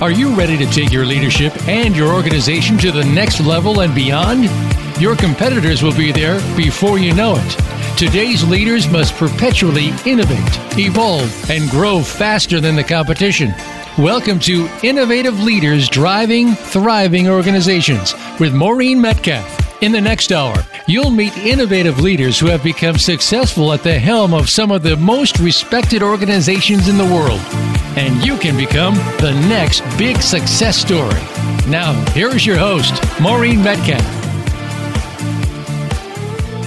Are you ready to take your leadership and your organization to the next level and beyond? Your competitors will be there before you know it. Today's leaders must perpetually innovate, evolve, and grow faster than the competition. Welcome to Innovative Leaders Driving Thriving Organizations with Maureen Metcalf. In the next hour, you'll meet innovative leaders who have become successful at the helm of some of the most respected organizations in the world and you can become the next big success story. Now, here's your host, Maureen Metcalf.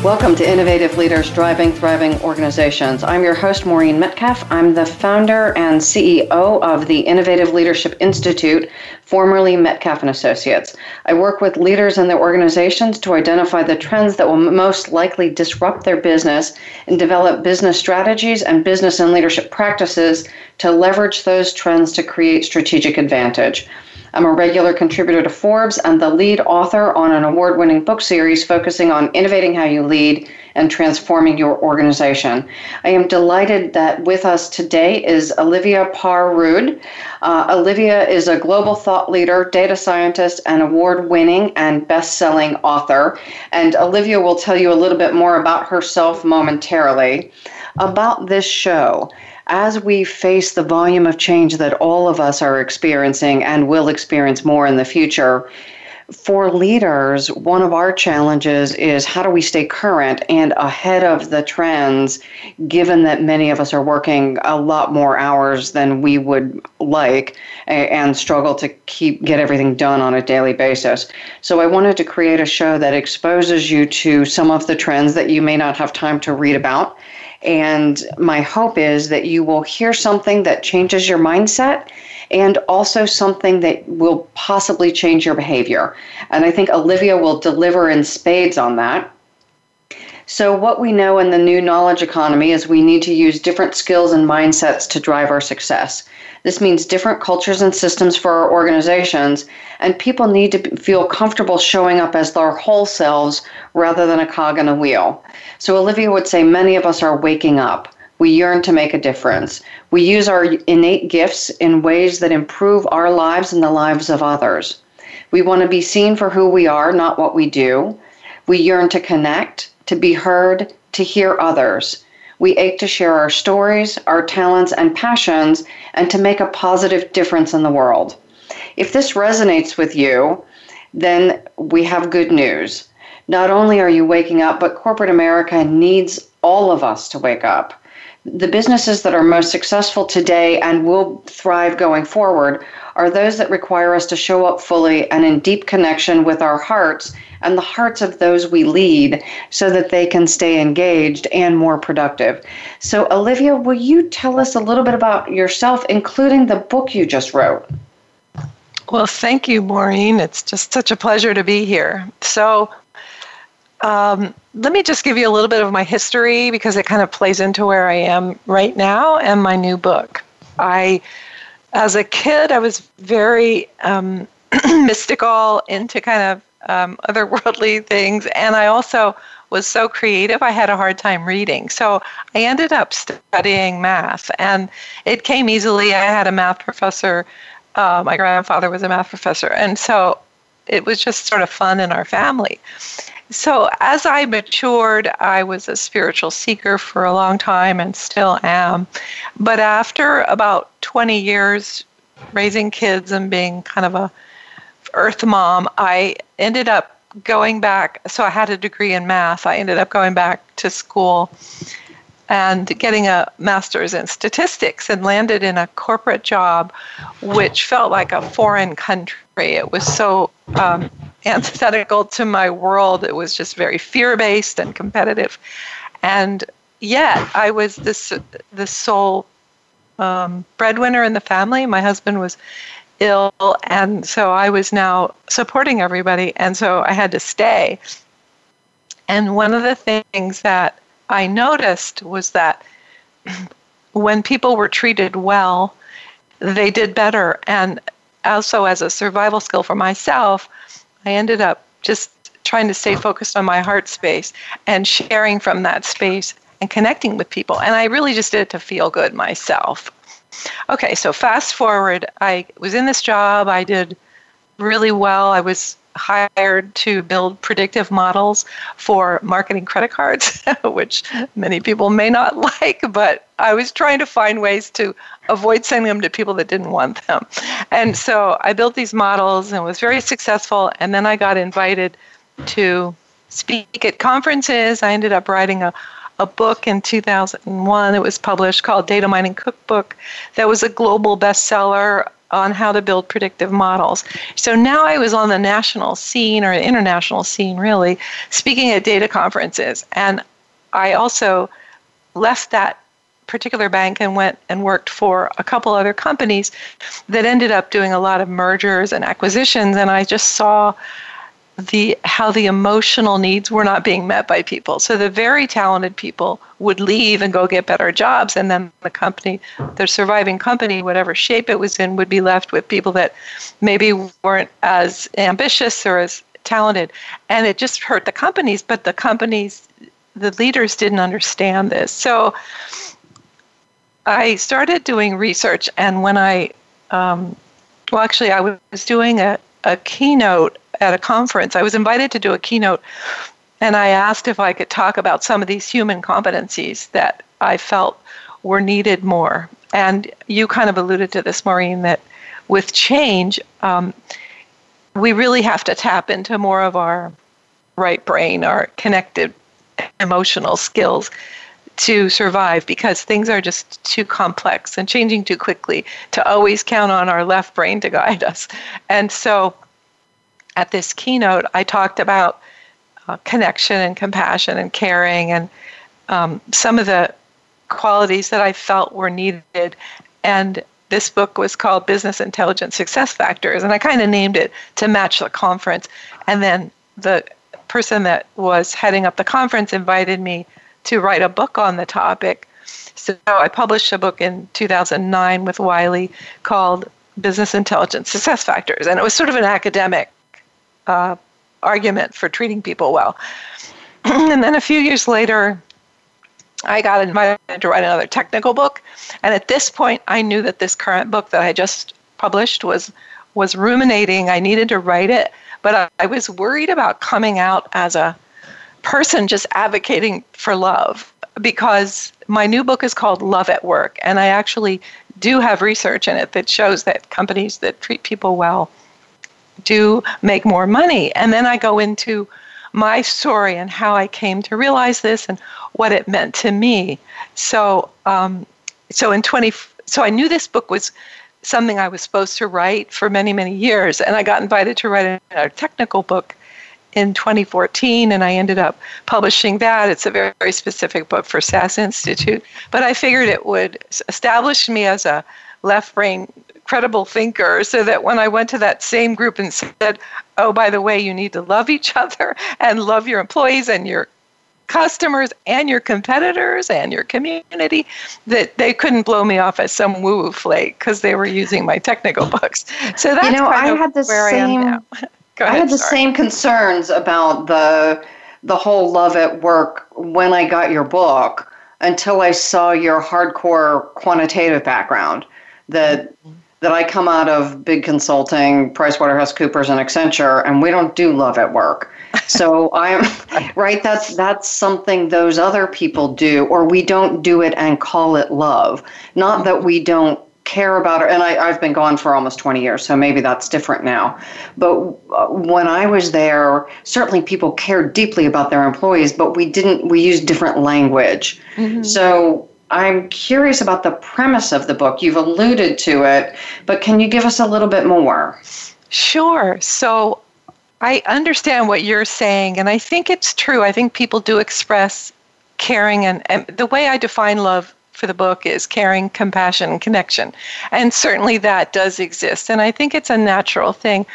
Welcome to Innovative Leaders Driving Thriving Organizations. I'm your host, Maureen Metcalf. I'm the founder and CEO of the Innovative Leadership Institute, formerly Metcalf and Associates. I work with leaders and their organizations to identify the trends that will most likely disrupt their business and develop business strategies and business and leadership practices to leverage those trends to create strategic advantage. I'm a regular contributor to Forbes and the lead author on an award winning book series focusing on innovating how you lead and transforming your organization. I am delighted that with us today is Olivia Parr Rud. Uh, Olivia is a global thought leader, data scientist, and award winning and best selling author. And Olivia will tell you a little bit more about herself momentarily. About this show, as we face the volume of change that all of us are experiencing and will experience more in the future, for leaders, one of our challenges is how do we stay current and ahead of the trends, given that many of us are working a lot more hours than we would like and struggle to keep get everything done on a daily basis. So I wanted to create a show that exposes you to some of the trends that you may not have time to read about and my hope is that you will hear something that changes your mindset and also something that will possibly change your behavior. And I think Olivia will deliver in spades on that. So, what we know in the new knowledge economy is we need to use different skills and mindsets to drive our success. This means different cultures and systems for our organizations, and people need to feel comfortable showing up as their whole selves rather than a cog in a wheel. So, Olivia would say many of us are waking up. We yearn to make a difference. We use our innate gifts in ways that improve our lives and the lives of others. We want to be seen for who we are, not what we do. We yearn to connect, to be heard, to hear others. We ache to share our stories, our talents, and passions, and to make a positive difference in the world. If this resonates with you, then we have good news. Not only are you waking up, but corporate America needs all of us to wake up. The businesses that are most successful today and will thrive going forward are those that require us to show up fully and in deep connection with our hearts and the hearts of those we lead so that they can stay engaged and more productive. So, Olivia, will you tell us a little bit about yourself, including the book you just wrote? Well, thank you, Maureen. It's just such a pleasure to be here. So, um, let me just give you a little bit of my history because it kind of plays into where I am right now and my new book. I, as a kid, I was very um, mystical, into kind of um, otherworldly things, and I also was so creative, I had a hard time reading. So I ended up studying math, and it came easily. I had a math professor. Uh, my grandfather was a math professor, and so it was just sort of fun in our family. So, as I matured, I was a spiritual seeker for a long time and still am. But after about 20 years raising kids and being kind of a earth mom, I ended up going back. So, I had a degree in math. I ended up going back to school and getting a master's in statistics and landed in a corporate job, which felt like a foreign country. It was so um, antithetical to my world. It was just very fear based and competitive. And yet, I was this the sole um, breadwinner in the family. My husband was ill, and so I was now supporting everybody, and so I had to stay. And one of the things that I noticed was that when people were treated well, they did better. And also, as a survival skill for myself, I ended up just trying to stay focused on my heart space and sharing from that space and connecting with people. And I really just did it to feel good myself. Okay, so fast forward, I was in this job. I did really well. I was hired to build predictive models for marketing credit cards, which many people may not like, but I was trying to find ways to avoid sending them to people that didn't want them. And so I built these models and was very successful. And then I got invited to speak at conferences. I ended up writing a a book in 2001 it was published called Data Mining Cookbook that was a global bestseller on how to build predictive models. So now I was on the national scene or international scene, really, speaking at data conferences. And I also left that particular bank and went and worked for a couple other companies that ended up doing a lot of mergers and acquisitions. And I just saw the how the emotional needs were not being met by people. So the very talented people would leave and go get better jobs, and then the company, the surviving company, whatever shape it was in, would be left with people that maybe weren't as ambitious or as talented, and it just hurt the companies. But the companies, the leaders didn't understand this. So I started doing research, and when I, um, well, actually, I was doing a, a keynote at a conference. I was invited to do a keynote, and I asked if I could talk about some of these human competencies that I felt were needed more. And you kind of alluded to this, Maureen, that with change, um, we really have to tap into more of our right brain, our connected emotional skills to survive because things are just too complex and changing too quickly to always count on our left brain to guide us. And so at this keynote, I talked about uh, connection and compassion and caring and um, some of the qualities that I felt were needed. And this book was called Business Intelligence Success Factors. And I kind of named it to match the conference. And then the person that was heading up the conference invited me to write a book on the topic. So I published a book in 2009 with Wiley called Business Intelligence Success Factors. And it was sort of an academic uh, argument for treating people well. and then a few years later, I got invited to write another technical book. And at this point, I knew that this current book that I just published was was ruminating. I needed to write it, but I, I was worried about coming out as a person just advocating for love because my new book is called Love at Work, and I actually do have research in it that shows that companies that treat people well do make more money. And then I go into my story and how I came to realize this and what it meant to me. So, um, so in 20, so I knew this book was something I was supposed to write for many, many years, and I got invited to write a, technical book in 2014, and I ended up publishing that. It's a very, very specific book for SAS Institute, but I figured it would establish me as a left brain credible thinker so that when I went to that same group and said, oh, by the way, you need to love each other and love your employees and your customers and your competitors and your community that they couldn't blow me off as some woo woo flake because they were using my technical books. So that's you know, I had the same, I. Go I had the sorry. same concerns about the the whole love at work when I got your book until I saw your hardcore quantitative background that Mm-hmm that I come out of big consulting, PricewaterhouseCoopers and Accenture, and we don't do love at work. So I'm right. That's that's something those other people do, or we don't do it and call it love. Not that we don't care about it. And I, I've been gone for almost 20 years, so maybe that's different now. But uh, when I was there, certainly people cared deeply about their employees, but we didn't. We used different language. Mm-hmm. So I'm curious about the premise of the book. You've alluded to it, but can you give us a little bit more? Sure. So I understand what you're saying, and I think it's true. I think people do express caring, and, and the way I define love for the book is caring, compassion, and connection. And certainly that does exist. And I think it's a natural thing.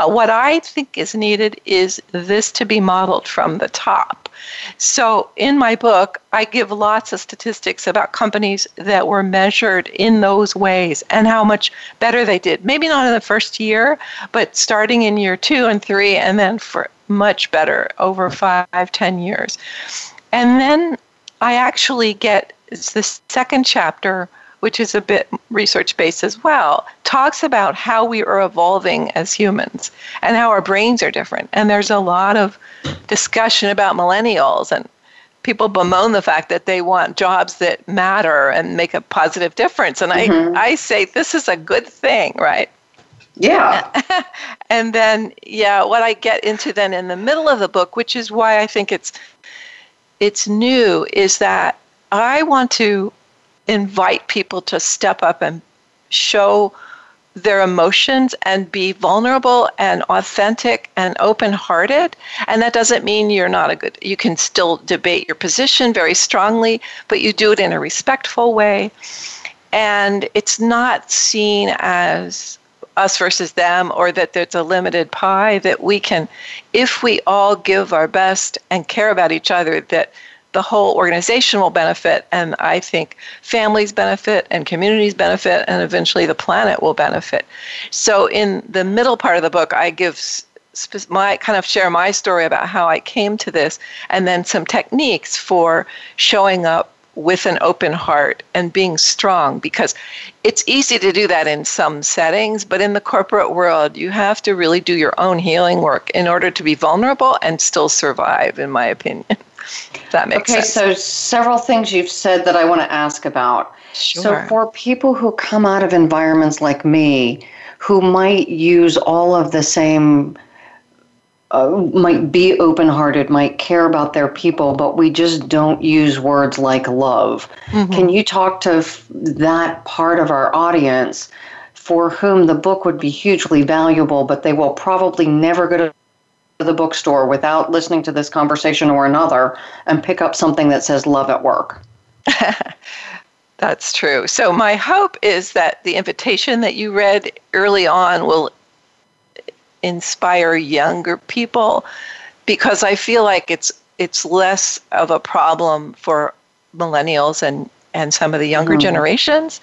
Uh, what I think is needed is this to be modeled from the top. So, in my book, I give lots of statistics about companies that were measured in those ways and how much better they did. Maybe not in the first year, but starting in year two and three, and then for much better over five, ten years. And then I actually get it's the second chapter, which is a bit research based as well, talks about how we are evolving as humans and how our brains are different. And there's a lot of discussion about millennials and people bemoan the fact that they want jobs that matter and make a positive difference. And mm-hmm. I, I say this is a good thing, right? Yeah. and then, yeah, what I get into then in the middle of the book, which is why I think it's it's new, is that I want to invite people to step up and show their emotions and be vulnerable and authentic and open hearted. And that doesn't mean you're not a good, you can still debate your position very strongly, but you do it in a respectful way. And it's not seen as us versus them or that there's a limited pie, that we can, if we all give our best and care about each other, that the whole organization will benefit, and I think families benefit, and communities benefit, and eventually the planet will benefit. So, in the middle part of the book, I give my kind of share my story about how I came to this, and then some techniques for showing up with an open heart and being strong because it's easy to do that in some settings, but in the corporate world, you have to really do your own healing work in order to be vulnerable and still survive, in my opinion. that makes okay, sense. Okay, so several things you've said that I want to ask about. Sure. So, for people who come out of environments like me, who might use all of the same, uh, might be open hearted, might care about their people, but we just don't use words like love. Mm-hmm. Can you talk to f- that part of our audience for whom the book would be hugely valuable, but they will probably never go to the bookstore without listening to this conversation or another and pick up something that says love at work. That's true. So, my hope is that the invitation that you read early on will inspire younger people because I feel like it's it's less of a problem for millennials and and some of the younger mm-hmm. generations.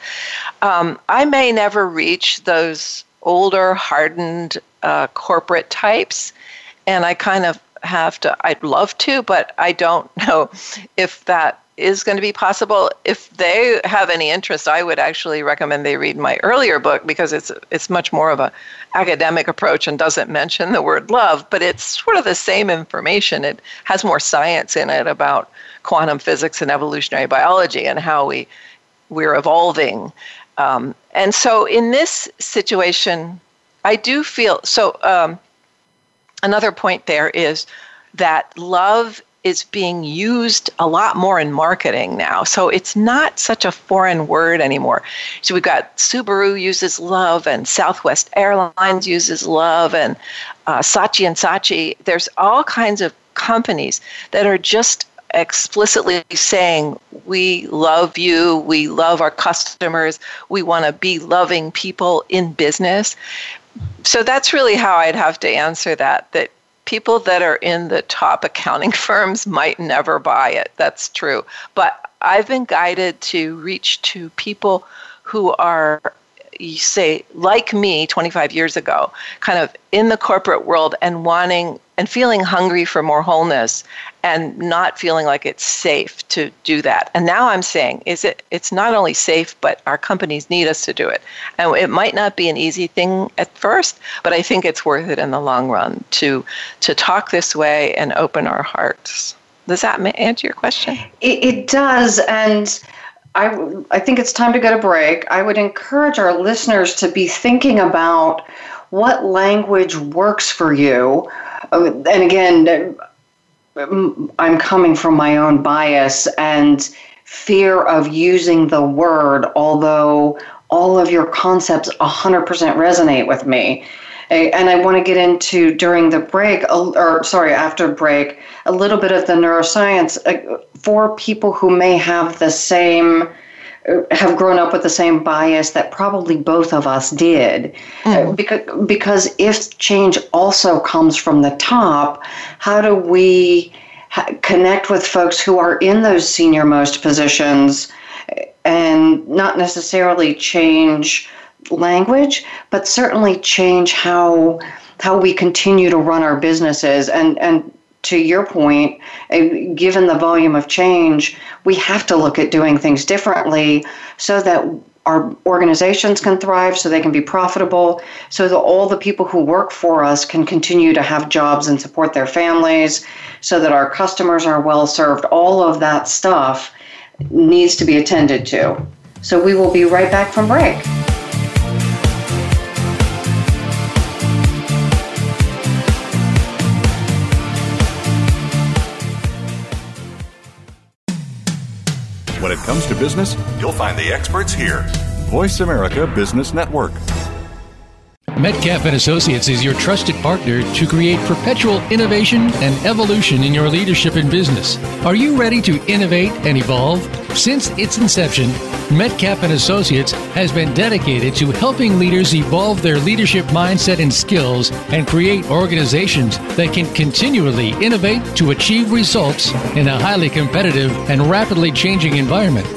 Um, I may never reach those older, hardened uh, corporate types, and I kind of have to, I'd love to, but I don't know if that is going to be possible. If they have any interest, I would actually recommend they read my earlier book because it's it's much more of a academic approach and doesn't mention the word love, but it's sort of the same information. It has more science in it about quantum physics and evolutionary biology and how we we're evolving. Um, and so in this situation, I do feel so. Um, another point there is that love is being used a lot more in marketing now. So it's not such a foreign word anymore. So we've got Subaru uses love, and Southwest Airlines uses love, and uh, Saatchi and Saatchi. There's all kinds of companies that are just explicitly saying we love you, we love our customers, we want to be loving people in business so that's really how I'd have to answer that. That people that are in the top accounting firms might never buy it. That's true. But I've been guided to reach to people who are you say like me 25 years ago kind of in the corporate world and wanting and feeling hungry for more wholeness and not feeling like it's safe to do that. And now I'm saying is it it's not only safe but our companies need us to do it. And it might not be an easy thing at first, but I think it's worth it in the long run to to talk this way and open our hearts. Does that answer your question? It, it does and I, I think it's time to go to break. I would encourage our listeners to be thinking about what language works for you. Uh, and again, I'm coming from my own bias and fear of using the word, although all of your concepts 100% resonate with me. And I want to get into during the break, or sorry, after break, a little bit of the neuroscience uh, for people who may have the same have grown up with the same bias that probably both of us did. Mm. Because, because if change also comes from the top, how do we ha- connect with folks who are in those senior most positions and not necessarily change language, but certainly change how how we continue to run our businesses and and to your point, given the volume of change, we have to look at doing things differently so that our organizations can thrive, so they can be profitable, so that all the people who work for us can continue to have jobs and support their families, so that our customers are well served. All of that stuff needs to be attended to. So we will be right back from break. When it comes to business, you'll find the experts here. Voice America Business Network. Metcalf and Associates is your trusted partner to create perpetual innovation and evolution in your leadership and business. Are you ready to innovate and evolve? Since its inception, Metcalf and Associates has been dedicated to helping leaders evolve their leadership mindset and skills and create organizations that can continually innovate to achieve results in a highly competitive and rapidly changing environment.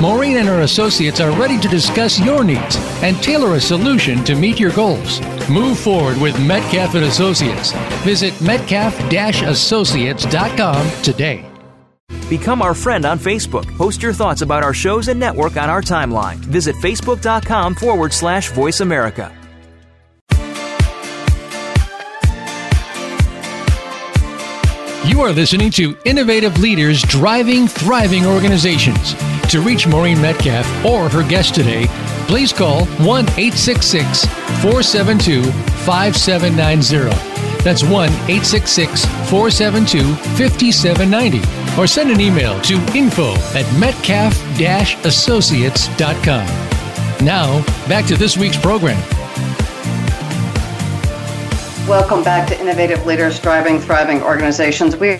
Maureen and her associates are ready to discuss your needs and tailor a solution to meet your goals. Move forward with Metcalf and Associates. Visit metcalf-associates.com today. Become our friend on Facebook. Post your thoughts about our shows and network on our timeline. Visit facebook.com forward slash voice America. You are listening to Innovative Leaders Driving Thriving Organizations. To reach Maureen Metcalf or her guest today, please call 1 866 472 5790. That's 1 866 472 5790. Or send an email to info at metcalf associates.com. Now, back to this week's program. Welcome back to Innovative Leaders Driving Thriving Organizations. We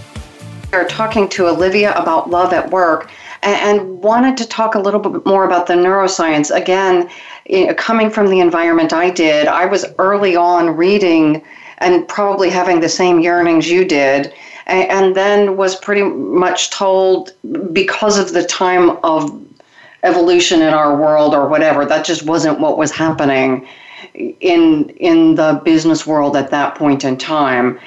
are talking to Olivia about love at work and wanted to talk a little bit more about the neuroscience. Again, coming from the environment I did, I was early on reading and probably having the same yearnings you did, and then was pretty much told because of the time of evolution in our world or whatever, that just wasn't what was happening in in the business world at that point in time.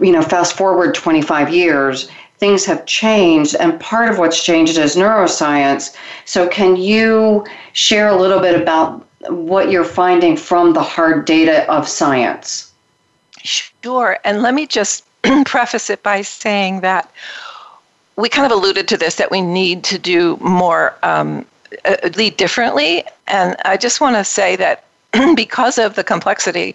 You know, fast forward 25 years, things have changed, and part of what's changed is neuroscience. So, can you share a little bit about what you're finding from the hard data of science? Sure. And let me just preface it by saying that we kind of alluded to this that we need to do more um, uh, lead differently. And I just want to say that because of the complexity,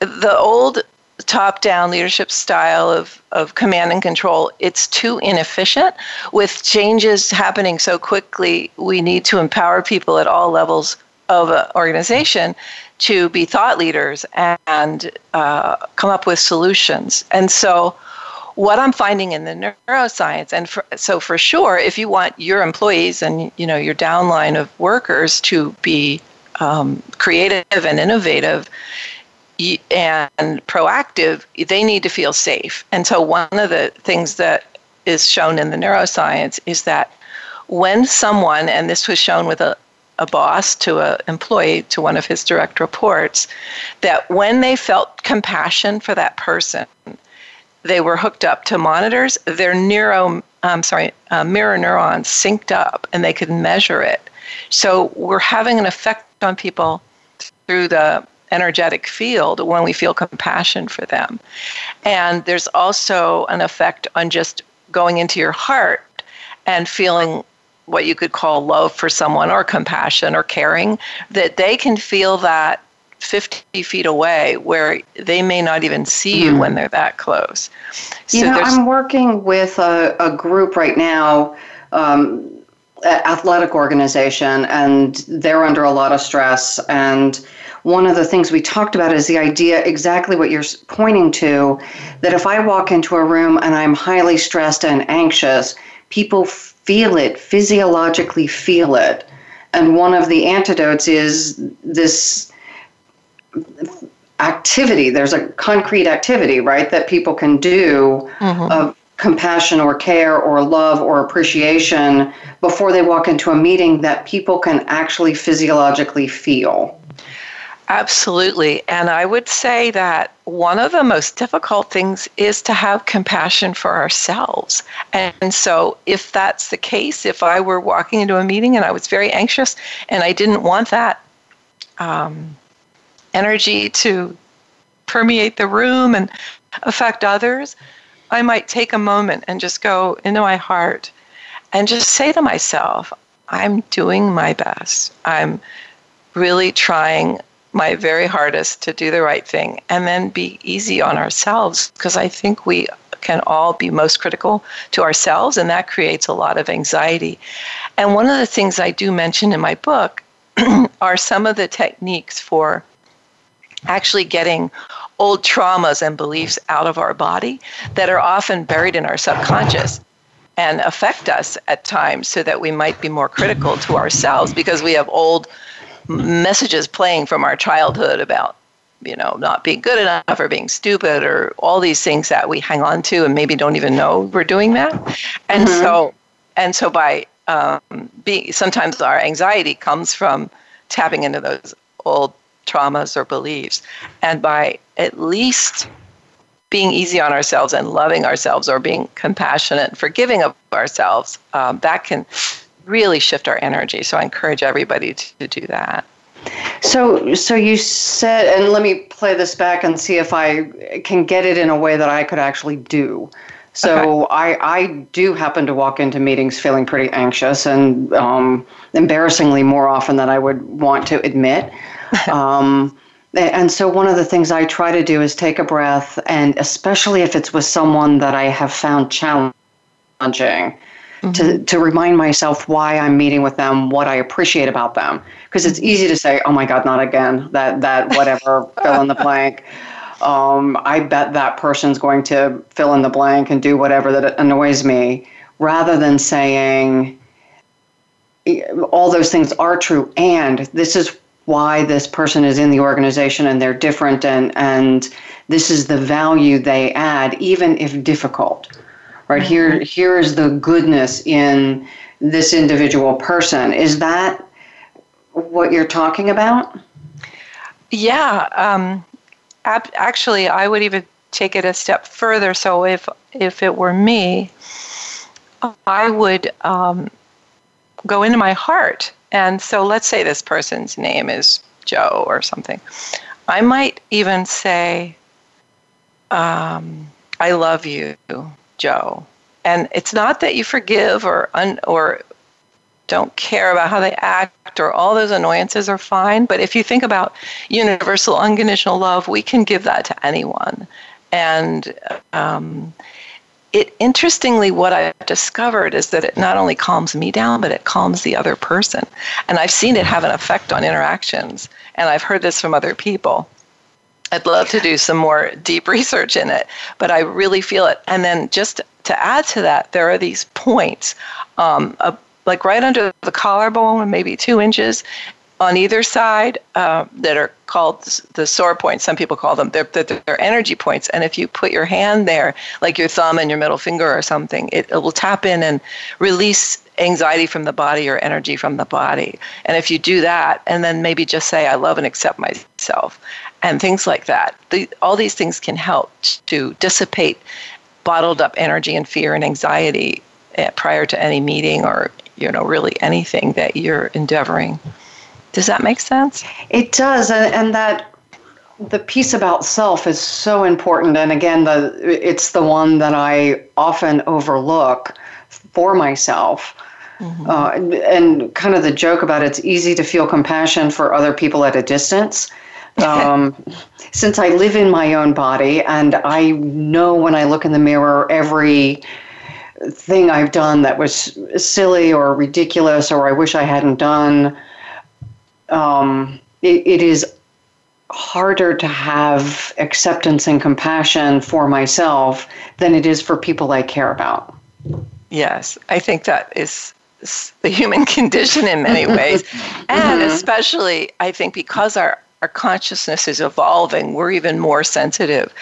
the old top down leadership style of, of command and control, it's too inefficient. With changes happening so quickly, we need to empower people at all levels of an organization to be thought leaders and uh, come up with solutions. And so, what I'm finding in the neuroscience, and for, so for sure, if you want your employees and you know your downline of workers to be um, creative and innovative and proactive, they need to feel safe. And so one of the things that is shown in the neuroscience is that when someone, and this was shown with a, a boss to an employee to one of his direct reports, that when they felt compassion for that person, they were hooked up to monitors. Their neuro, I'm sorry, uh, mirror neurons synced up, and they could measure it. So we're having an effect on people through the energetic field when we feel compassion for them. And there's also an effect on just going into your heart and feeling what you could call love for someone or compassion or caring, that they can feel that 50 feet away where they may not even see you mm. when they're that close. So you know, I'm working with a, a group right now, um, athletic organization, and they're under a lot of stress. And one of the things we talked about is the idea exactly what you're pointing to that if I walk into a room and I'm highly stressed and anxious, people feel it, physiologically feel it. And one of the antidotes is this activity. There's a concrete activity, right, that people can do mm-hmm. of compassion or care or love or appreciation before they walk into a meeting that people can actually physiologically feel. Absolutely. And I would say that one of the most difficult things is to have compassion for ourselves. And so, if that's the case, if I were walking into a meeting and I was very anxious and I didn't want that um, energy to permeate the room and affect others, I might take a moment and just go into my heart and just say to myself, I'm doing my best. I'm really trying my very hardest to do the right thing and then be easy on ourselves because I think we can all be most critical to ourselves and that creates a lot of anxiety. And one of the things I do mention in my book are some of the techniques for actually getting old traumas and beliefs out of our body that are often buried in our subconscious and affect us at times so that we might be more critical to ourselves because we have old messages playing from our childhood about you know not being good enough or being stupid or all these things that we hang on to and maybe don't even know we're doing that and mm-hmm. so and so by um, being sometimes our anxiety comes from tapping into those old traumas or beliefs and by at least being easy on ourselves and loving ourselves or being compassionate and forgiving of ourselves um, that can really shift our energy. So I encourage everybody to, do that. So, so you said, and let me play this back and see if I can get it in a way that I could actually do. So okay. I, I do happen to walk into meetings feeling pretty anxious and um, embarrassingly more often than I would want to admit. um, and so one of the things I try to do is take a breath, and especially if it's with someone that I have found challenging, mm-hmm. to, to remind myself why I'm meeting with them, what I appreciate about them. Because it's easy to say, oh my God, not again, that, that whatever, fill in the blank. Um, I bet that person's going to fill in the blank and do whatever that annoys me, rather than saying, all those things are true, and this is why this person is in the organization and they're different and and this is the value they add even if difficult right? Here here is the goodness in this individual person. Is that what you're talking about? Yeah um, ab- actually i would even take it a step further. So if if it were me i would um, go into my heart. And so let's say this person's name is joe or something. I might even say um, i love you Joe. And it's not that you forgive or un, or don't care about how they act or all those annoyances are fine, but if you think about universal unconditional love, we can give that to anyone. And um, it interestingly what I've discovered is that it not only calms me down, but it calms the other person. And I've seen it have an effect on interactions. And I've heard this from other people. I'd love to do some more deep research in it, but I really feel it. And then just to add to that, there are these points, um, uh, like right under the collarbone, maybe two inches on either side, uh, that are called the sore points. Some people call them they're, they're energy points. And if you put your hand there, like your thumb and your middle finger or something, it, it will tap in and release anxiety from the body or energy from the body. And if you do that, and then maybe just say, I love and accept myself, and things like that. The, all these things can help to dissipate bottled up energy and fear and anxiety eh, prior to any meeting or you know really anything that you're endeavoring. Does that make sense? It does, and, and that the piece about self is so important. And again, the it's the one that I often overlook for myself. Mm-hmm. Uh, and kind of the joke about it's easy to feel compassion for other people at a distance um, since I live in my own body and I know when I look in the mirror every thing I've done that was silly or ridiculous or I wish I hadn't done, um, it, it is harder to have acceptance and compassion for myself than it is for people I care about. Yes, I think that is the human condition in many ways. and mm-hmm. especially, I think, because our, our consciousness is evolving, we're even more sensitive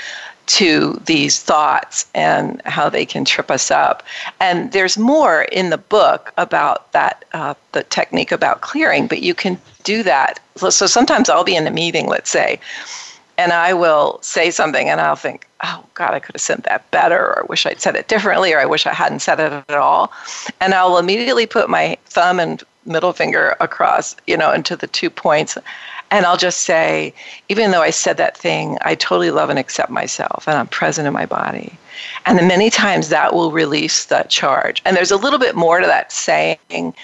to these thoughts and how they can trip us up. And there's more in the book about that, uh, the technique about clearing, but you can do that. So, so sometimes I'll be in a meeting, let's say, and I will say something and I'll think, oh God, I could have said that better, or I wish I'd said it differently, or I wish I hadn't said it at all. And I'll immediately put my thumb and middle finger across, you know, into the two points. And I'll just say, even though I said that thing, I totally love and accept myself and I'm present in my body. And then many times that will release that charge. And there's a little bit more to that saying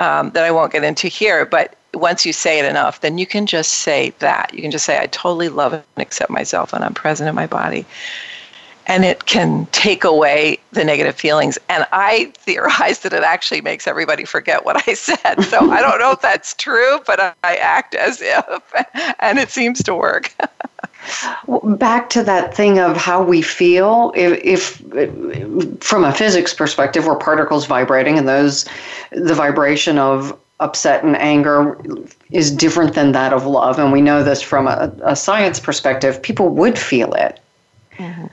um, that I won't get into here, but once you say it enough, then you can just say that. You can just say, I totally love and accept myself and I'm present in my body. And it can take away the negative feelings. And I theorize that it actually makes everybody forget what I said. So I don't know if that's true, but I act as if, and it seems to work. Back to that thing of how we feel, if, if from a physics perspective, we're particles vibrating, and those, the vibration of upset and anger is different than that of love. And we know this from a, a science perspective. People would feel it. Mm-hmm.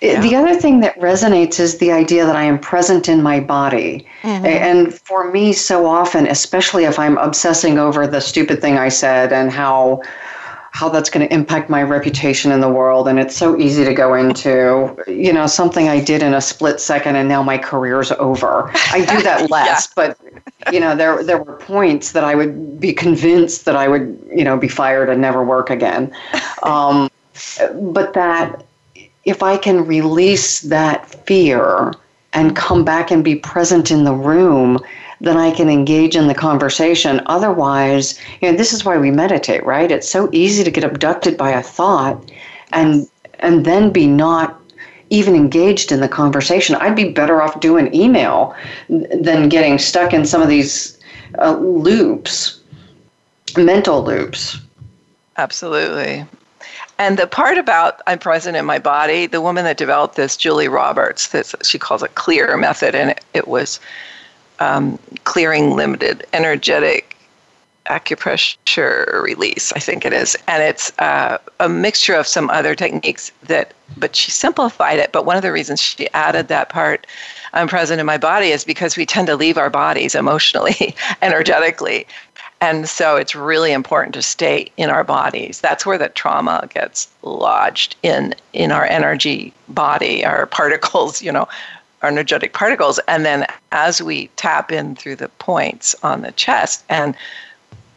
Yeah. The other thing that resonates is the idea that I am present in my body. Mm-hmm. And for me, so often, especially if I'm obsessing over the stupid thing I said and how how that's going to impact my reputation in the world and it's so easy to go into you know something i did in a split second and now my career's over i do that less yeah. but you know there there were points that i would be convinced that i would you know be fired and never work again um, but that if i can release that fear and come back and be present in the room then I can engage in the conversation. Otherwise, you know, this is why we meditate, right? It's so easy to get abducted by a thought and and then be not even engaged in the conversation. I'd be better off doing email than getting stuck in some of these uh, loops, mental loops. Absolutely. And the part about I'm present in my body, the woman that developed this, Julie Roberts, this, she calls it clear method, and it, it was um, clearing limited energetic acupressure release, I think it is. And it's uh, a mixture of some other techniques that, but she simplified it. But one of the reasons she added that part, I'm present in my body, is because we tend to leave our bodies emotionally, energetically. And so it's really important to stay in our bodies. That's where the trauma gets lodged in in our energy body, our particles, you know, our energetic particles. And then as we tap in through the points on the chest and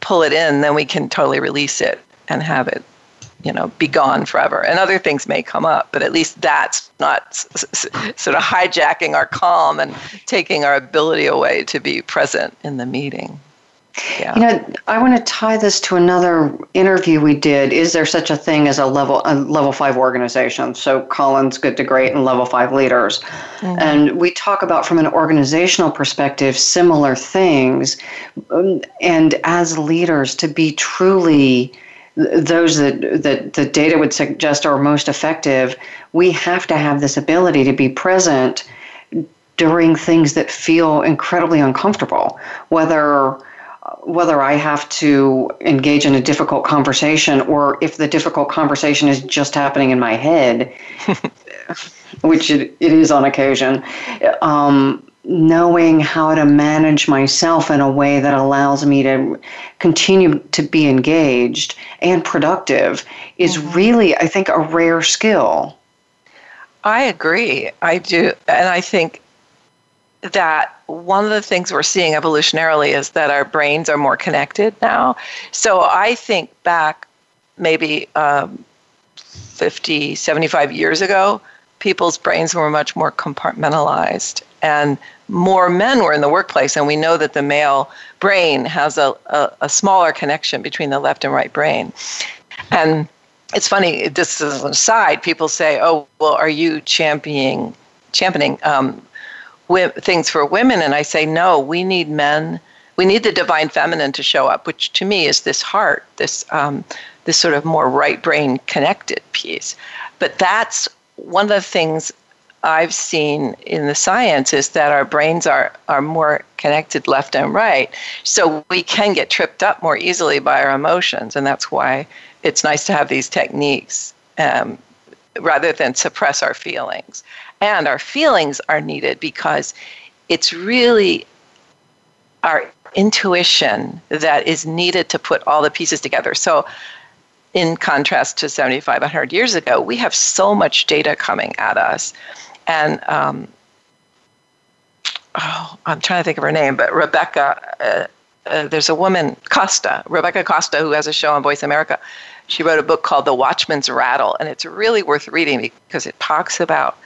pull it in, then we can totally release it and have it, you know, be gone forever. And other things may come up, but at least that's not sort of hijacking our calm and taking our ability away to be present in the meeting. Yeah. You know, I want to tie this to another interview we did. Is there such a thing as a level a level five organization? So Collins, Good to Great, and level five leaders, mm-hmm. and we talk about from an organizational perspective similar things, um, and as leaders to be truly those that, that the data would suggest are most effective, we have to have this ability to be present during things that feel incredibly uncomfortable, whether whether I have to engage in a difficult conversation or if the difficult conversation is just happening in my head, which it, it is on occasion, um, knowing how to manage myself in a way that allows me to continue to be engaged and productive is mm-hmm. really, I think, a rare skill. I agree. I do. And I think that one of the things we're seeing evolutionarily is that our brains are more connected now. So I think back maybe um, 50, 75 years ago, people's brains were much more compartmentalized and more men were in the workplace. And we know that the male brain has a, a, a smaller connection between the left and right brain. And it's funny, this is an aside, people say, oh, well, are you championing, championing um, things for women. And I say, no, we need men. We need the divine feminine to show up, which to me is this heart, this um, this sort of more right brain connected piece. But that's one of the things I've seen in the science is that our brains are, are more connected left and right. So we can get tripped up more easily by our emotions. And that's why it's nice to have these techniques um, rather than suppress our feelings. And our feelings are needed because it's really our intuition that is needed to put all the pieces together. So, in contrast to 7,500 years ago, we have so much data coming at us. And um, oh, I'm trying to think of her name, but Rebecca, uh, uh, there's a woman, Costa, Rebecca Costa, who has a show on Voice America. She wrote a book called The Watchman's Rattle, and it's really worth reading because it talks about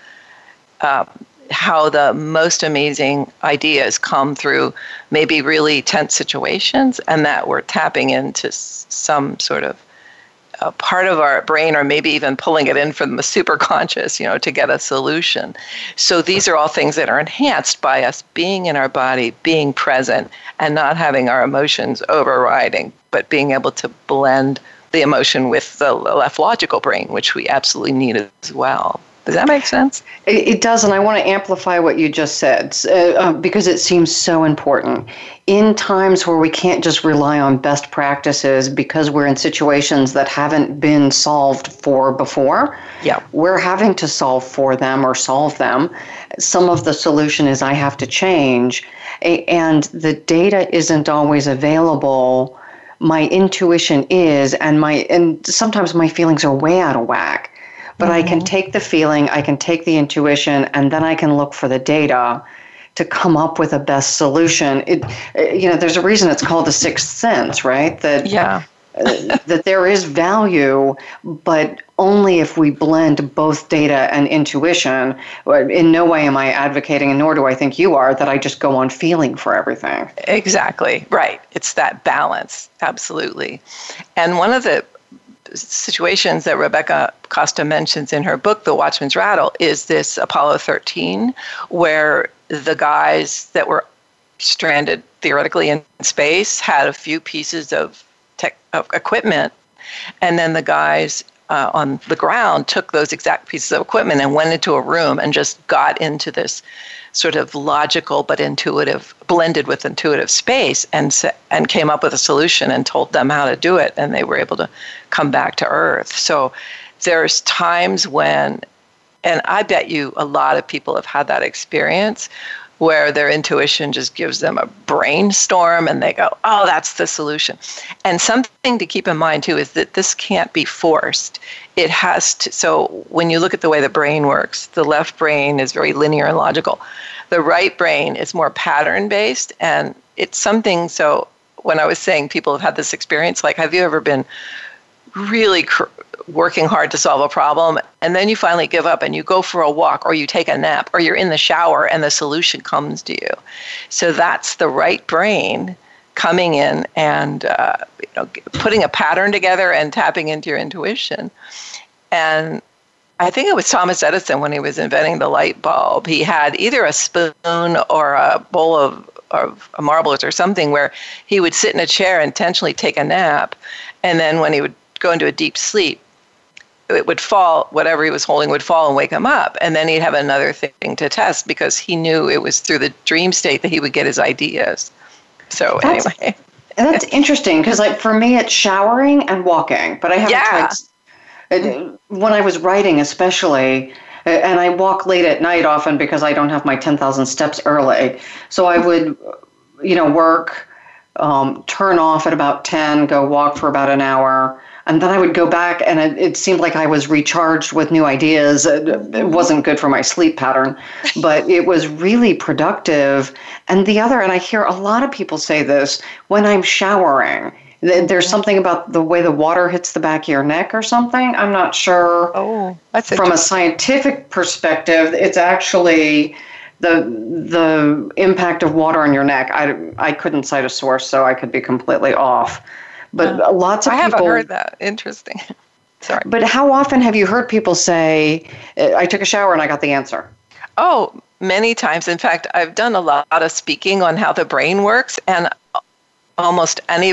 um, how the most amazing ideas come through maybe really tense situations and that we're tapping into some sort of a part of our brain or maybe even pulling it in from the superconscious you know to get a solution. So these are all things that are enhanced by us being in our body being present and not having our emotions overriding but being able to blend the emotion with the left logical brain which we absolutely need as well does that make sense? It, it does, and I want to amplify what you just said uh, uh, because it seems so important. In times where we can't just rely on best practices because we're in situations that haven't been solved for before, yeah. we're having to solve for them or solve them. Some of the solution is I have to change, and the data isn't always available my intuition is and my and sometimes my feelings are way out of whack but mm-hmm. I can mm-hmm. take the feeling, I can take the intuition, and then I can look for the data to come up with a best solution. It, you know, there's a reason it's called the sixth sense, right? That yeah. that there is value, but only if we blend both data and intuition. In no way am I advocating, and nor do I think you are, that I just go on feeling for everything. Exactly, right. It's that balance, absolutely. And one of the situations that Rebecca Costa mentions in her book, The Watchman's Rattle, is this Apollo 13, where the guys that were stranded theoretically in space had a few pieces of, tech, of equipment, and then the guys uh, on the ground took those exact pieces of equipment and went into a room and just got into this sort of logical but intuitive, blended with intuitive space, and and came up with a solution and told them how to do it, and they were able to come back to Earth. So there's times when, and I bet you a lot of people have had that experience where their intuition just gives them a brainstorm and they go, oh, that's the solution. And something to keep in mind too is that this can't be forced. It has to, so when you look at the way the brain works, the left brain is very linear and logical. The right brain is more pattern based and it's something, so when I was saying people have had this experience, like, have you ever been really cr- working hard to solve a problem and then you finally give up and you go for a walk or you take a nap or you're in the shower and the solution comes to you so that's the right brain coming in and uh, you know, putting a pattern together and tapping into your intuition and I think it was Thomas Edison when he was inventing the light bulb. He had either a spoon or a bowl of, of marbles or something where he would sit in a chair and intentionally take a nap. And then when he would go into a deep sleep, it would fall, whatever he was holding would fall and wake him up. And then he'd have another thing to test because he knew it was through the dream state that he would get his ideas. So, that's, anyway. that's interesting because, like, for me, it's showering and walking, but I haven't yeah. tried. When I was writing, especially, and I walk late at night often because I don't have my 10,000 steps early. So I would, you know, work, um, turn off at about 10, go walk for about an hour and then I would go back, and it, it, seemed like I was recharged with new ideas. It, it, wasn't good for my sleep pattern, but it was really productive. And the other, and I hear a lot of people say this when I'm showering. There's mm-hmm. something about the way the water hits the back of your neck or something. I'm not sure. Oh, that's from a scientific perspective. It's actually the the impact of water on your neck. I, I couldn't cite a source, so I could be completely off. But uh, lots of I people. haven't heard that. Interesting. Sorry. But how often have you heard people say, I took a shower and I got the answer? Oh, many times. In fact, I've done a lot of speaking on how the brain works. And almost any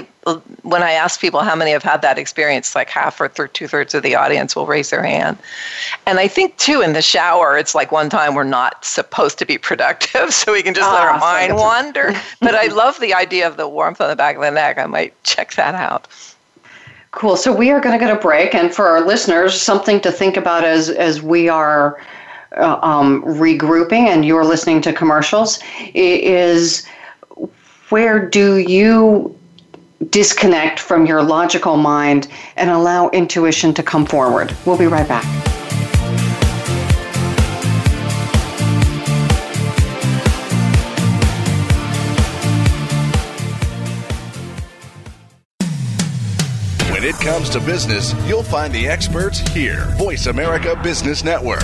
when i ask people how many have had that experience like half or th- two-thirds of the audience will raise their hand. And i think too in the shower it's like one time we're not supposed to be productive so we can just ah, let our mind wander. But i love the idea of the warmth on the back of the neck. I might check that out. Cool. So we are going to get a break and for our listeners something to think about as as we are uh, um, regrouping and you're listening to commercials is where do you disconnect from your logical mind and allow intuition to come forward? We'll be right back. When it comes to business, you'll find the experts here. Voice America Business Network.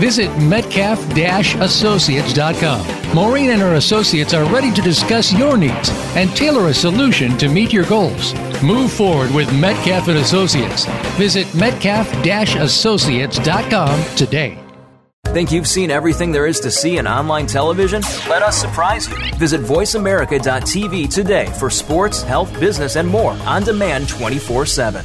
Visit metcalf-associates.com. Maureen and her associates are ready to discuss your needs and tailor a solution to meet your goals. Move forward with Metcalf and Associates. Visit metcalf-associates.com today. Think you've seen everything there is to see in online television? Let us surprise you. Visit VoiceAmerica.tv today for sports, health, business, and more on demand 24 7.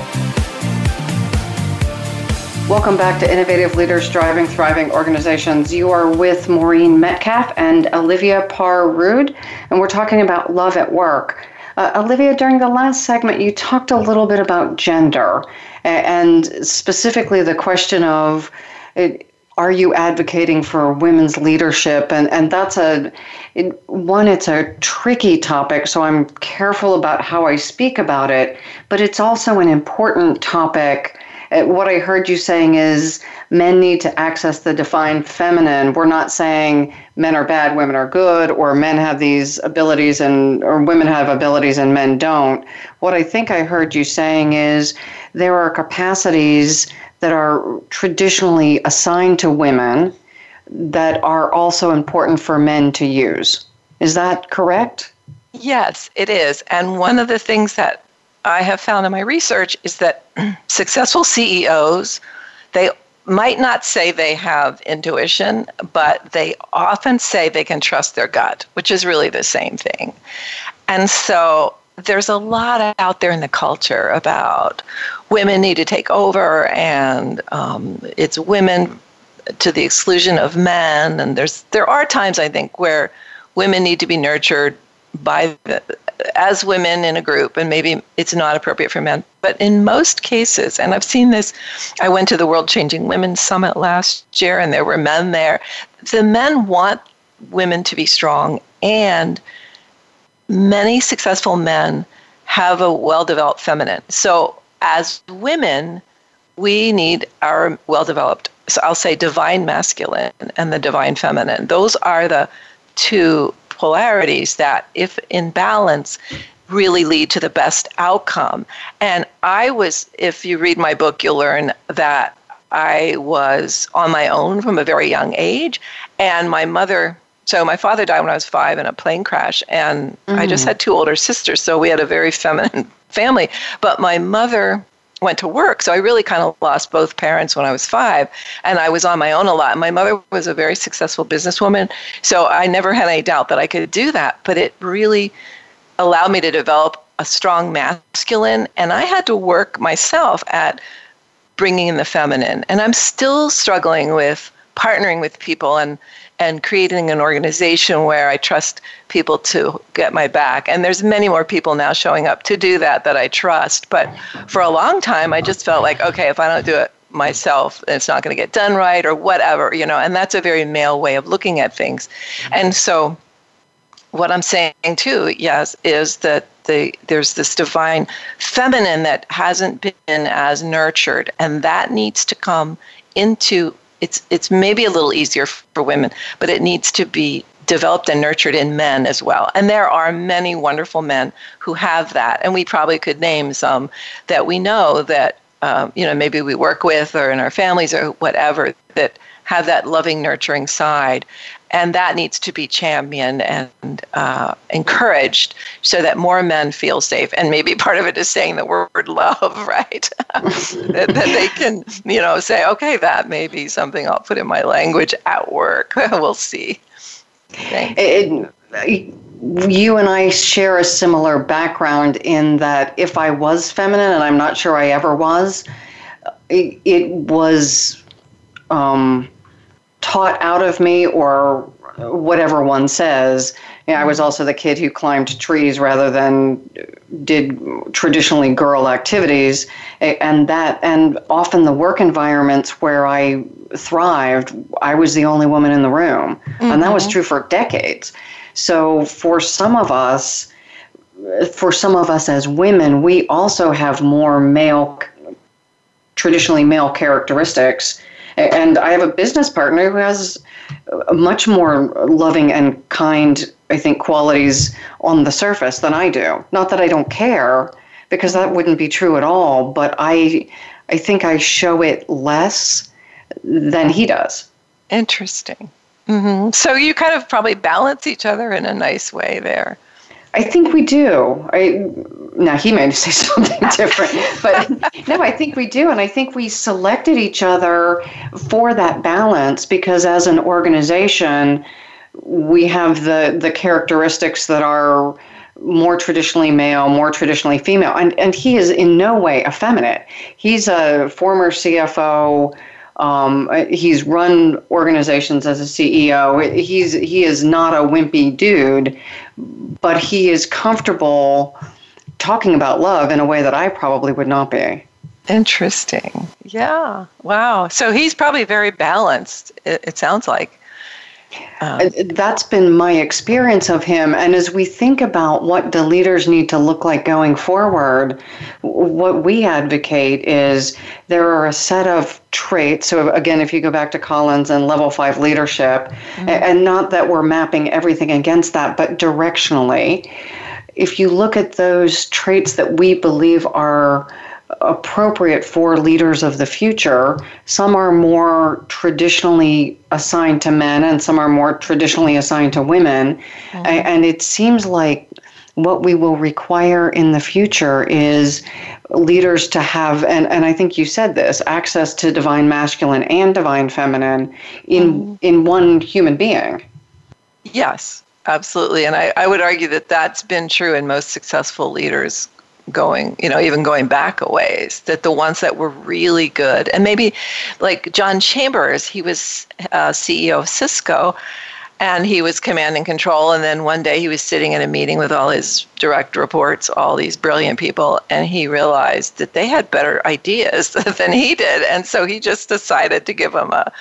Welcome back to Innovative Leaders Driving Thriving Organizations. You are with Maureen Metcalf and Olivia Parr Rud, and we're talking about love at work. Uh, Olivia, during the last segment, you talked a little bit about gender and specifically the question of are you advocating for women's leadership? And, and that's a, it, one, it's a tricky topic, so I'm careful about how I speak about it, but it's also an important topic uh, Uh, what I heard you saying is men need to access the divine feminine. We're not saying men are bad, women are good, or men have these abilities and or women have abilities and men don't. What I think I heard you saying is there are capacities that are traditionally assigned to women that are also important for men to use. Is that correct? Yes, it is. And one of the things that I have found in my research is that successful CEOs, they might not say they have intuition, but they often say they can trust their gut, which is really the same thing. And so there's a lot out there in the culture about women need to take over and um, it's women to the exclusion of men and there's there are times i think where women need to be nurtured by the, as women in a group, and maybe it's not appropriate for men. But in most cases, and I've seen this, I went to the World Changing Women Summit last year, and there were men there. The men want women to be strong, and many successful men have a well developed feminine. So as women, we need our well developed, so I'll say divine masculine and the divine feminine. Those are the two polarities that, if in balance, really lead to the best outcome. And I was, if you read my book, you'll learn that I was on my own from a very young age. And my mother, so my father died when I was five in a plane crash. And mm-hmm. I just mm. had two older sisters. So we had a very feminine family. But my mother went to work. So I really kind of lost both parents when I was five, and I was on my own a lot. My mother was a very successful businesswoman, so I never had any doubt that I could do that. But it really allowed me to develop a strong masculine, and I had to work myself at bringing in the feminine. And I'm still struggling with partnering with people and and creating an organization where I trust people to get my back. And there's many more people now showing up to do that that I trust. But for a long time, I just felt like, okay, if I don't do it myself, it's not going to get done right or whatever, you know. And that's a very male way of looking at things. And so, what I'm saying too, yes, is that the there's this divine feminine that hasn't been as nurtured, and that needs to come into it's it's maybe a little easier for women, but it needs to be developed and nurtured in men as well. And there are many wonderful men who have that, and we probably could name some that we know that um, you know maybe we work with or in our families or whatever that have that loving, nurturing side and that needs to be championed and uh, encouraged so that more men feel safe. And maybe part of it is saying the word love, right? that, that, they can, you know, say, okay, that may be something I'll put in my language at work. we'll see. It, you and I share a similar background in that if I was feminine, and I'm not sure I ever was, it, it was. Um, taught out of me or whatever one says. Yeah, I was also the kid who climbed trees rather than did traditionally girl activities, and that and often the work environments where I thrived, I was the only woman in the room, mm-hmm. and that was mm-hmm. true for decades. So for some of us, for some of us as women, we also have more male, traditionally male characteristics and I have a business partner who has much more loving and kind, I think, qualities on the surface than I do. Not that I don't care, because that wouldn't be true at all, but I, I think I show it less than he does. Interesting. Mm-hmm. So you kind of probably balance each other in a nice way there. I think we do. I now he may say something different, but no, I think we do, and I think we selected each other for that balance because as an organization, we have the the characteristics that are more traditionally male, more traditionally female, and and he is in no way effeminate. He's a former CFO. Um, he's run organizations as a CEO. He's he is not a wimpy dude, but he is comfortable talking about love in a way that I probably would not be. Interesting. Yeah. Wow. So he's probably very balanced, it, it sounds like. Um, That's been my experience of him. And as we think about what the leaders need to look like going forward, what we advocate is there are a set of traits. So, again, if you go back to Collins and level five leadership, mm-hmm. and not that we're mapping everything against that, but directionally, if you look at those traits that we believe are appropriate for leaders of the future. Some are more traditionally assigned to men, and some are more traditionally assigned to women. Mm-hmm. And it seems like what we will require in the future is leaders to have, and, and I think you said this, access to divine masculine and divine feminine in mm-hmm. in one human being. Yes, absolutely. And I, I would argue that that's been true in most successful leaders going, you know, even going back a ways, that the ones that were really good, and maybe like John Chambers, he was uh, CEO of Cisco and he was command and control. And then one day he was sitting in a meeting with all his direct reports, all these brilliant people, and he realized that they had better ideas than he did. And so he just decided to give them a,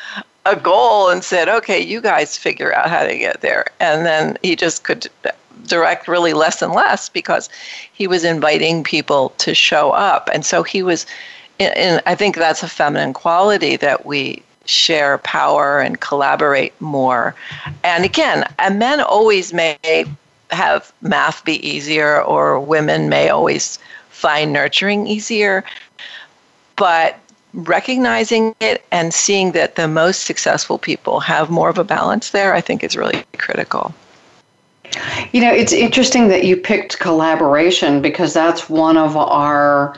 a goal and said, okay, you guys figure out how to get there. And then he just could direct really less and less because he was inviting people to show up. And so he was, and I think that's a feminine quality that we share power and collaborate more. And again, men always may have math be easier, or women may always find nurturing easier. But recognizing it and seeing that the most successful people have more of a balance there, I think is really critical. You know, it's interesting that you picked collaboration because that's one of our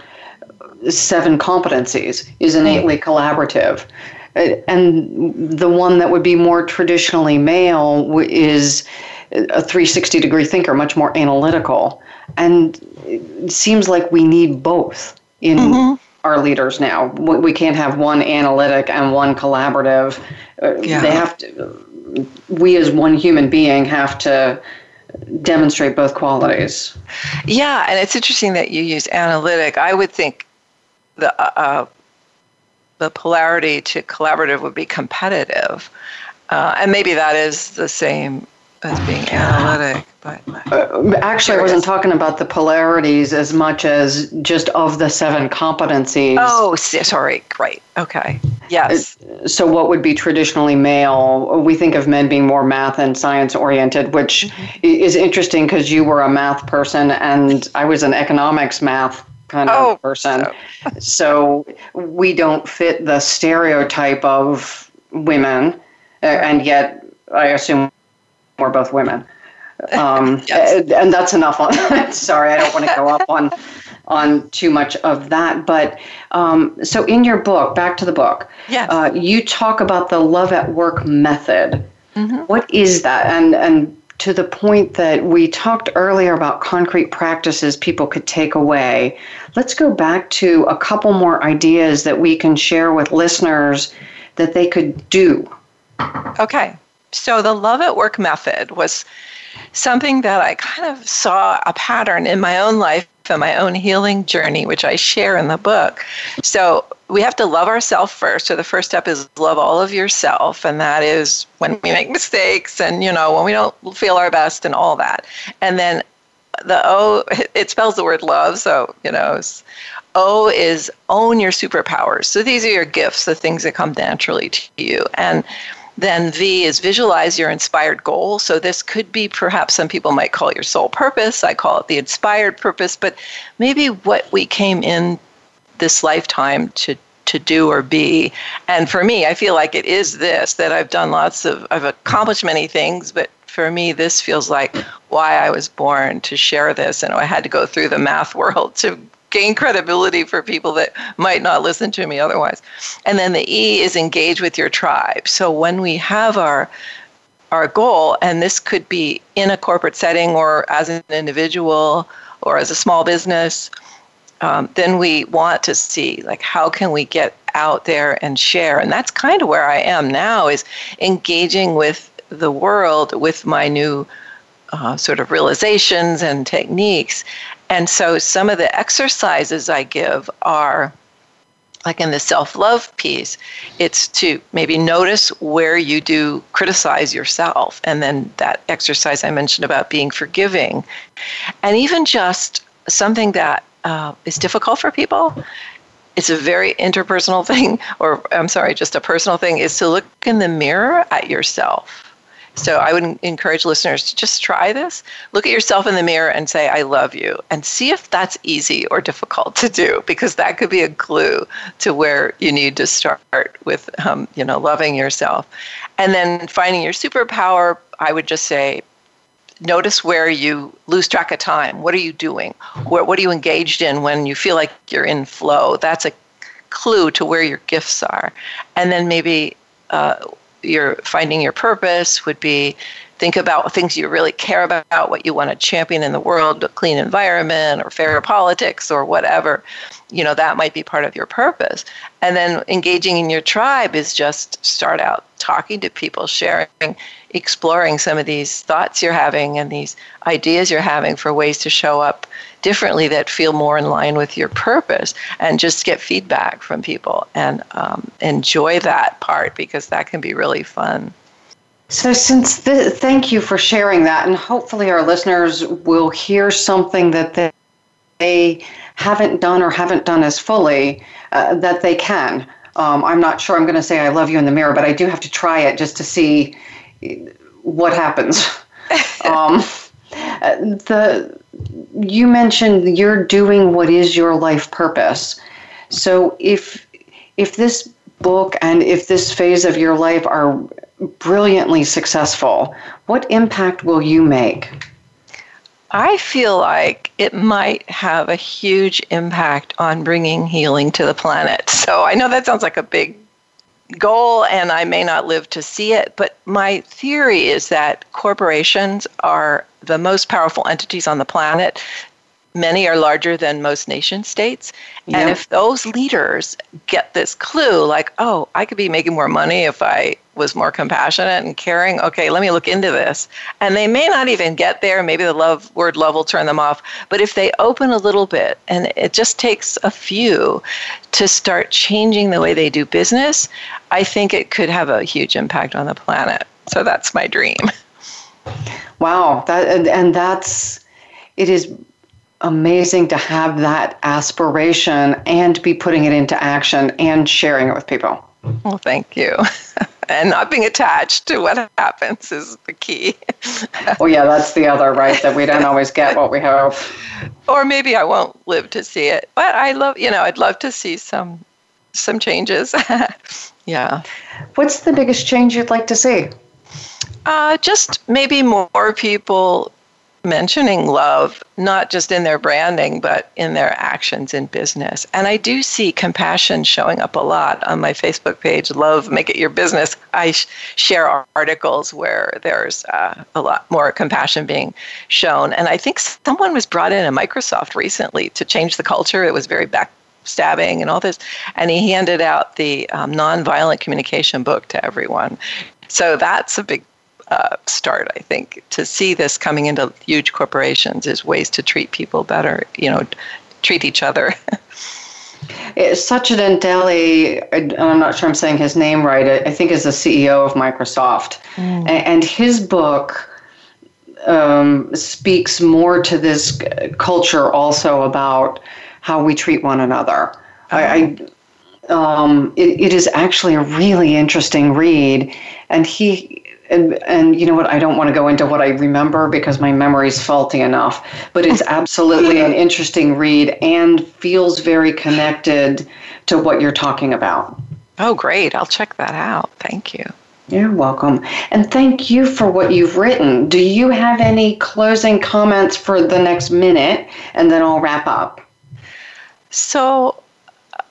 seven competencies is innately collaborative. Uh, and the one that would be more traditionally male is a 360 degree thinker, much more analytical. And it seems like we need both in mm-hmm. our leaders now. We can't have one analytic and one collaborative. Uh, yeah. They have to, we as one human being have to demonstrate both qualities. Yeah, and it's interesting that you use analytic. I would think the uh, uh the polarity to collaborative would be competitive, uh, and maybe that is the same as being analytic. But uh, actually, I wasn't talking about the polarities as much as just of the seven competencies. Oh, sorry. Great. Okay. Yes. Uh, so, what would be traditionally male? We think of men being more math and science oriented, which mm-hmm. is interesting because you were a math person and I was an economics math kind of oh, person. So. so we don't fit the stereotype of women, uh, and yet I assume we're both women. Um, yes. And that's enough on. sorry, I don't want to go up on on too much of that. But um, so in your book, back to the book, yes. Uh, you talk about the love at work method. Mm-hmm. What is that? And and to the point that we talked earlier about concrete practices people could take away, let's go back to a couple more ideas that we can share with listeners that they could do. Okay. So the love at work method was something that I kind of saw a pattern in my own life and my own healing journey, which I share in the book. So we have to love ourselves first. So the first step is love all of yourself, and that is when we make mistakes and you know when we don't feel our best and all that. And then the O it spells the word love, so you know. O is own your superpowers. So these are your gifts, the things that come naturally to you. And then V is visualize your inspired goal. So this could be perhaps some people might call your soul purpose. I call it the inspired purpose, but maybe what we came in this lifetime to to do or be. And for me, I feel like it is this that I've done lots of I've accomplished many things, but for me this feels like why I was born to share this and I had to go through the math world to gain credibility for people that might not listen to me otherwise. And then the E is engage with your tribe. So when we have our our goal and this could be in a corporate setting or as an individual or as a small business um, then we want to see like how can we get out there and share and that's kind of where i am now is engaging with the world with my new uh, sort of realizations and techniques and so some of the exercises i give are like in the self love piece, it's to maybe notice where you do criticize yourself. And then that exercise I mentioned about being forgiving. And even just something that uh, is difficult for people it's a very interpersonal thing or i'm sorry just a personal thing is to look in the mirror at yourself so i would encourage listeners to just try this look at yourself in the mirror and say i love you and see if that's easy or difficult to do because that could be a clue to where you need to start with um, you know loving yourself and then finding your superpower i would just say notice where you lose track of time. What are you doing? Where, what are you engaged in when you feel like you're in flow? That's a clue to where your gifts are. And then maybe uh, you're finding your purpose would be think about things you really care about, what you want to champion in the world, a clean environment or fair politics or whatever. You know, that might be part of your purpose. And then engaging in your tribe is just start out talking to people, sharing, exploring some of these thoughts you're having and these ideas you're having for ways to show up differently that feel more in line with your purpose and just get feedback from people and um, enjoy that part because that can be really fun. So, since the, thank you for sharing that, and hopefully our listeners will hear something that they, they haven't done or haven't done as fully uh, that they can. Um, I'm not sure I'm going to say I love you in the mirror, but I do have to try it just to see what happens. um, the you mentioned you're doing what is your life purpose. So if if this book and if this phase of your life are brilliantly successful, what impact will you make? I feel like it might have a huge impact on bringing healing to the planet. So I know that sounds like a big goal and I may not live to see it, but my theory is that corporations are the most powerful entities on the planet many are larger than most nation states. And if those leaders get this clue, like, oh, I could be making more money if I was more compassionate and caring, okay, let me look into this. And they may not even get there. Maybe the love word love will turn them off. But if they open a little bit, and it just takes a few to start changing the way they do business, I think it could have a huge impact on the planet. So that's my dream. Wow, that and that's it is amazing to have that aspiration and be putting it into action and sharing it with people. Well, thank you. and not being attached to what happens is the key. well, yeah, that's the other, right? That we don't always get what we hope. Or maybe I won't live to see it. But I love, you know, I'd love to see some some changes. yeah. What's the biggest change you'd like to see? Uh, just maybe more people mentioning love, not just in their branding, but in their actions in business. And I do see compassion showing up a lot on my Facebook page, Love Make It Your Business. I sh- share articles where there's uh, a lot more compassion being shown. And I think someone was brought in at Microsoft recently to change the culture. It was very backstabbing and all this. And he handed out the um, nonviolent communication book to everyone. So that's a big uh, start, I think, to see this coming into huge corporations is ways to treat people better, you know, treat each other. Nadella, and I'm not sure I'm saying his name right, I think is the CEO of Microsoft. Mm. And his book um, speaks more to this culture also about how we treat one another. Oh. I, I um, it, it is actually a really interesting read. And he and and you know what i don't want to go into what i remember because my memory's faulty enough but it's absolutely an interesting read and feels very connected to what you're talking about oh great i'll check that out thank you you're welcome. And thank you for what you've written. Do you have any closing comments for the next minute? And then I'll wrap up. So,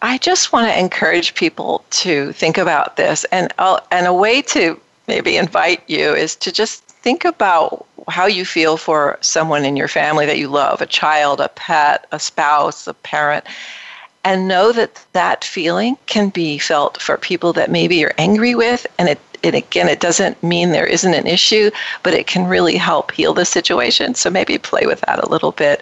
I just want to encourage people to think about this. And, I'll, and a way to maybe invite you is to just think about how you feel for someone in your family that you love a child, a pet, a spouse, a parent and know that that feeling can be felt for people that maybe you're angry with and it, it again it doesn't mean there isn't an issue but it can really help heal the situation. So maybe play with that a little bit.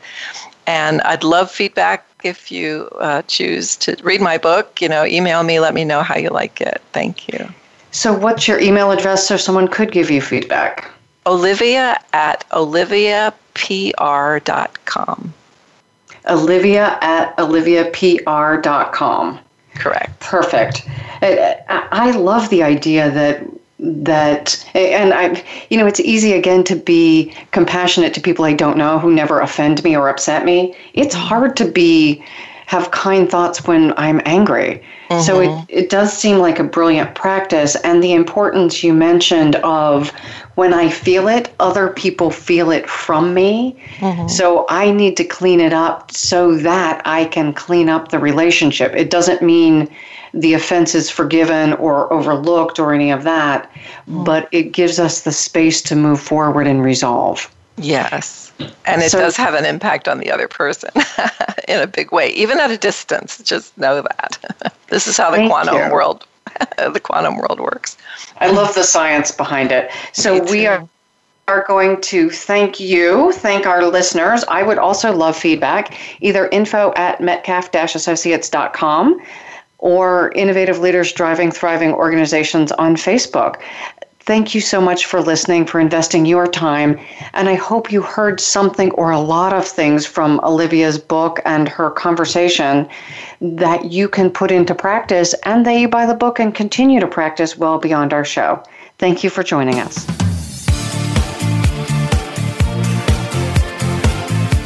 And i'd love feedback if you uh, choose to read my book. You know email me let me know how you like it. Thank you so, what's your email address so someone could give you feedback? Olivia at oliviapr.com. Olivia at oliviapr.com. Correct. Perfect. Uh, I love the idea that that and I you know it's easy again to be compassionate to people I don't know who never offend me or upset me. It's hard to be have kind thoughts when I'm angry. Mm-hmm. So it, mm-hmm. it does seem like a brilliant practice. And the importance you mentioned of when I feel it, other people feel it from me. Mm-hmm. So I need to clean it up so that I can clean up the relationship. It doesn't mean the offense is forgiven or overlooked or any of that, mm-hmm. but it gives us the space to move forward and resolve. Yes. And it so, does have an impact on the other person in a big way, even at a distance. Just know that. this is how the quantum you. world the quantum world works. I love the science behind it. So we are are going to thank you, thank our listeners. I would also love feedback, either info at metcalf-associates.com or Innovative Leaders Driving Thriving Organizations on Facebook. Thank you so much for listening, for investing your time. And I hope you heard something or a lot of things from Olivia's book and her conversation that you can put into practice and that you buy the book and continue to practice well beyond our show. Thank you for joining us.